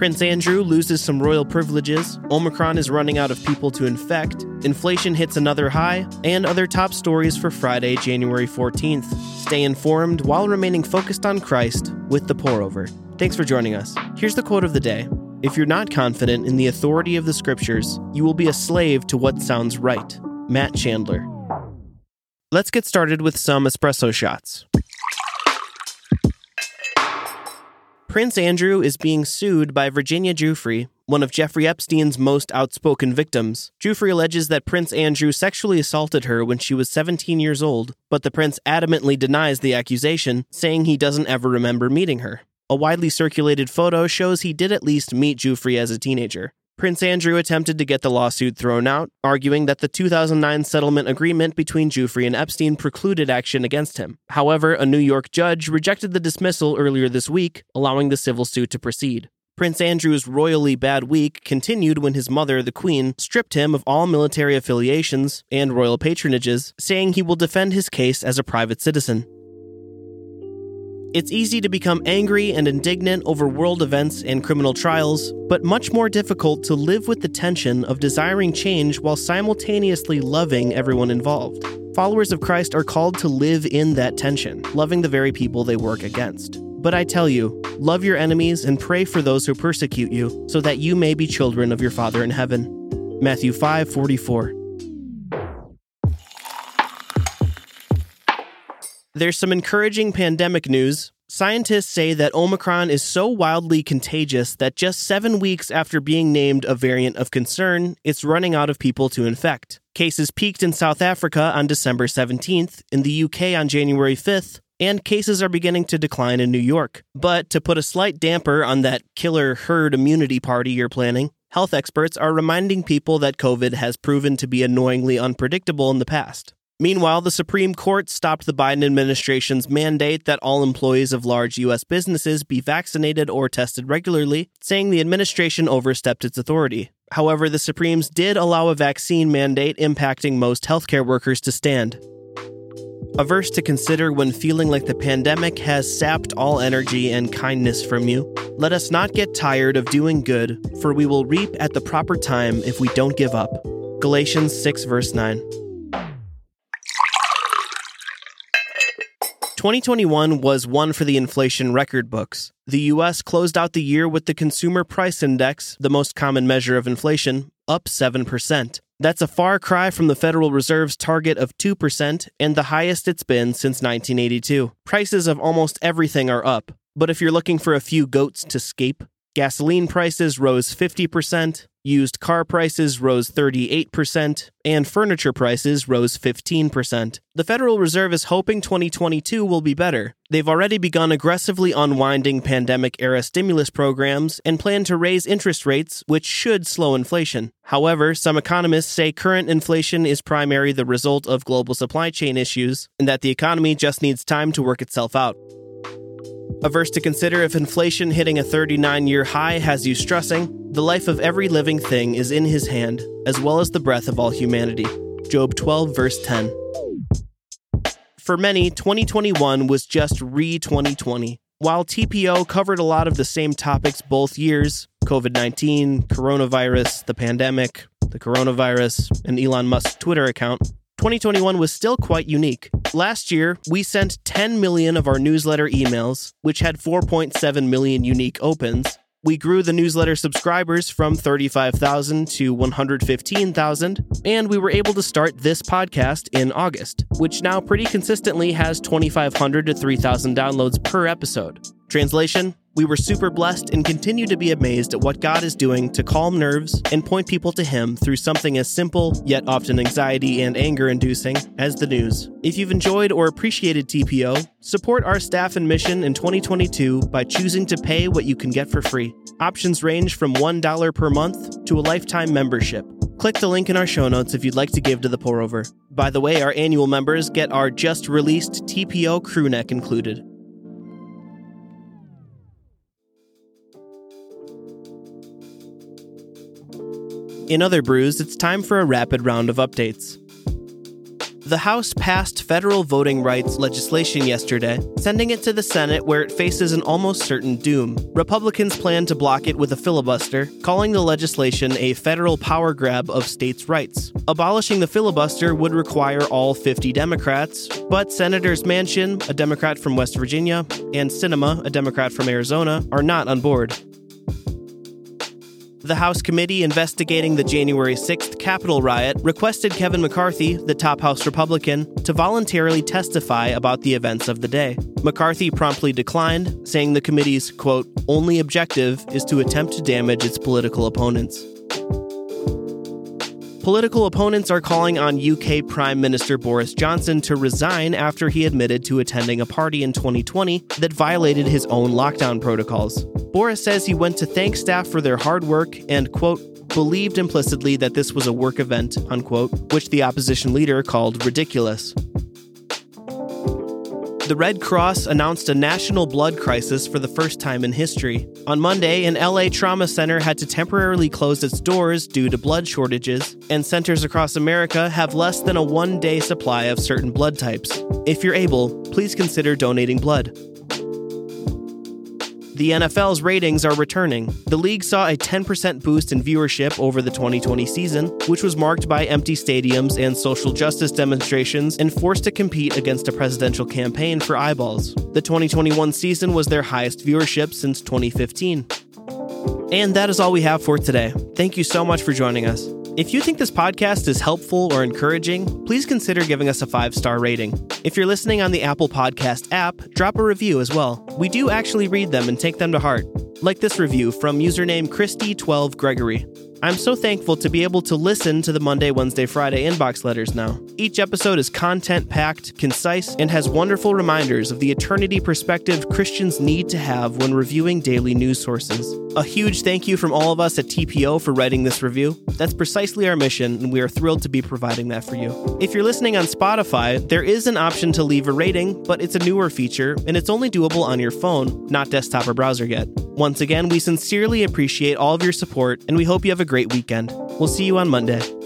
Prince Andrew loses some royal privileges, Omicron is running out of people to infect, inflation hits another high, and other top stories for Friday, January 14th. Stay informed while remaining focused on Christ with the pour over. Thanks for joining us. Here's the quote of the day If you're not confident in the authority of the scriptures, you will be a slave to what sounds right. Matt Chandler. Let's get started with some espresso shots. Prince Andrew is being sued by Virginia Giuffre, one of Jeffrey Epstein's most outspoken victims. Giuffre alleges that Prince Andrew sexually assaulted her when she was 17 years old, but the prince adamantly denies the accusation, saying he doesn't ever remember meeting her. A widely circulated photo shows he did at least meet Giuffre as a teenager. Prince Andrew attempted to get the lawsuit thrown out, arguing that the 2009 settlement agreement between Giuffre and Epstein precluded action against him. However, a New York judge rejected the dismissal earlier this week, allowing the civil suit to proceed. Prince Andrew's royally bad week continued when his mother, the Queen, stripped him of all military affiliations and royal patronages, saying he will defend his case as a private citizen. It's easy to become angry and indignant over world events and criminal trials, but much more difficult to live with the tension of desiring change while simultaneously loving everyone involved. Followers of Christ are called to live in that tension, loving the very people they work against. But I tell you, love your enemies and pray for those who persecute you, so that you may be children of your Father in heaven. Matthew 5:44. There's some encouraging pandemic news. Scientists say that Omicron is so wildly contagious that just seven weeks after being named a variant of concern, it's running out of people to infect. Cases peaked in South Africa on December 17th, in the UK on January 5th, and cases are beginning to decline in New York. But to put a slight damper on that killer herd immunity party you're planning, health experts are reminding people that COVID has proven to be annoyingly unpredictable in the past. Meanwhile, the Supreme Court stopped the Biden administration's mandate that all employees of large U.S. businesses be vaccinated or tested regularly, saying the administration overstepped its authority. However, the Supremes did allow a vaccine mandate impacting most healthcare workers to stand. A verse to consider when feeling like the pandemic has sapped all energy and kindness from you. Let us not get tired of doing good, for we will reap at the proper time if we don't give up. Galatians 6, verse 9. 2021 was one for the inflation record books. The US closed out the year with the Consumer Price Index, the most common measure of inflation, up 7%. That's a far cry from the Federal Reserve's target of 2% and the highest it's been since 1982. Prices of almost everything are up, but if you're looking for a few goats to scape, gasoline prices rose 50%, Used car prices rose 38%, and furniture prices rose 15%. The Federal Reserve is hoping 2022 will be better. They've already begun aggressively unwinding pandemic era stimulus programs and plan to raise interest rates, which should slow inflation. However, some economists say current inflation is primarily the result of global supply chain issues and that the economy just needs time to work itself out. A verse to consider if inflation hitting a 39 year high has you stressing. The life of every living thing is in his hand, as well as the breath of all humanity. Job 12, verse 10. For many, 2021 was just re 2020. While TPO covered a lot of the same topics both years COVID 19, coronavirus, the pandemic, the coronavirus, and Elon Musk's Twitter account 2021 was still quite unique. Last year, we sent 10 million of our newsletter emails, which had 4.7 million unique opens. We grew the newsletter subscribers from 35,000 to 115,000, and we were able to start this podcast in August, which now pretty consistently has 2,500 to 3,000 downloads per episode. Translation we were super blessed and continue to be amazed at what God is doing to calm nerves and point people to Him through something as simple, yet often anxiety and anger inducing, as the news. If you've enjoyed or appreciated TPO, support our staff and mission in 2022 by choosing to pay what you can get for free. Options range from $1 per month to a lifetime membership. Click the link in our show notes if you'd like to give to the pour over. By the way, our annual members get our just released TPO crew neck included. In other brews, it's time for a rapid round of updates. The House passed federal voting rights legislation yesterday, sending it to the Senate where it faces an almost certain doom. Republicans plan to block it with a filibuster, calling the legislation a federal power grab of states' rights. Abolishing the filibuster would require all 50 Democrats, but Senators Manchin, a Democrat from West Virginia, and Sinema, a Democrat from Arizona, are not on board. The House committee investigating the January 6th Capitol riot requested Kevin McCarthy, the top House Republican, to voluntarily testify about the events of the day. McCarthy promptly declined, saying the committee's, quote, only objective is to attempt to damage its political opponents. Political opponents are calling on UK Prime Minister Boris Johnson to resign after he admitted to attending a party in 2020 that violated his own lockdown protocols. Boris says he went to thank staff for their hard work and, quote, believed implicitly that this was a work event, unquote, which the opposition leader called ridiculous the Red Cross announced a national blood crisis for the first time in history. On Monday, an LA trauma center had to temporarily close its doors due to blood shortages, and centers across America have less than a one day supply of certain blood types. If you're able, please consider donating blood the NFL's ratings are returning. The league saw a 10% boost in viewership over the 2020 season, which was marked by empty stadiums and social justice demonstrations and forced to compete against a presidential campaign for eyeballs. The 2021 season was their highest viewership since 2015. And that is all we have for today. Thank you so much for joining us. If you think this podcast is helpful or encouraging, please consider giving us a five star rating. If you're listening on the Apple Podcast app, drop a review as well. We do actually read them and take them to heart. Like this review from username Christy12Gregory. I'm so thankful to be able to listen to the Monday, Wednesday, Friday inbox letters now. Each episode is content packed, concise, and has wonderful reminders of the eternity perspective Christians need to have when reviewing daily news sources. A huge thank you from all of us at TPO for writing this review. That's precisely our mission, and we are thrilled to be providing that for you. If you're listening on Spotify, there is an option to leave a rating, but it's a newer feature, and it's only doable on your phone, not desktop or browser yet. Once again, we sincerely appreciate all of your support, and we hope you have a great weekend. We'll see you on Monday.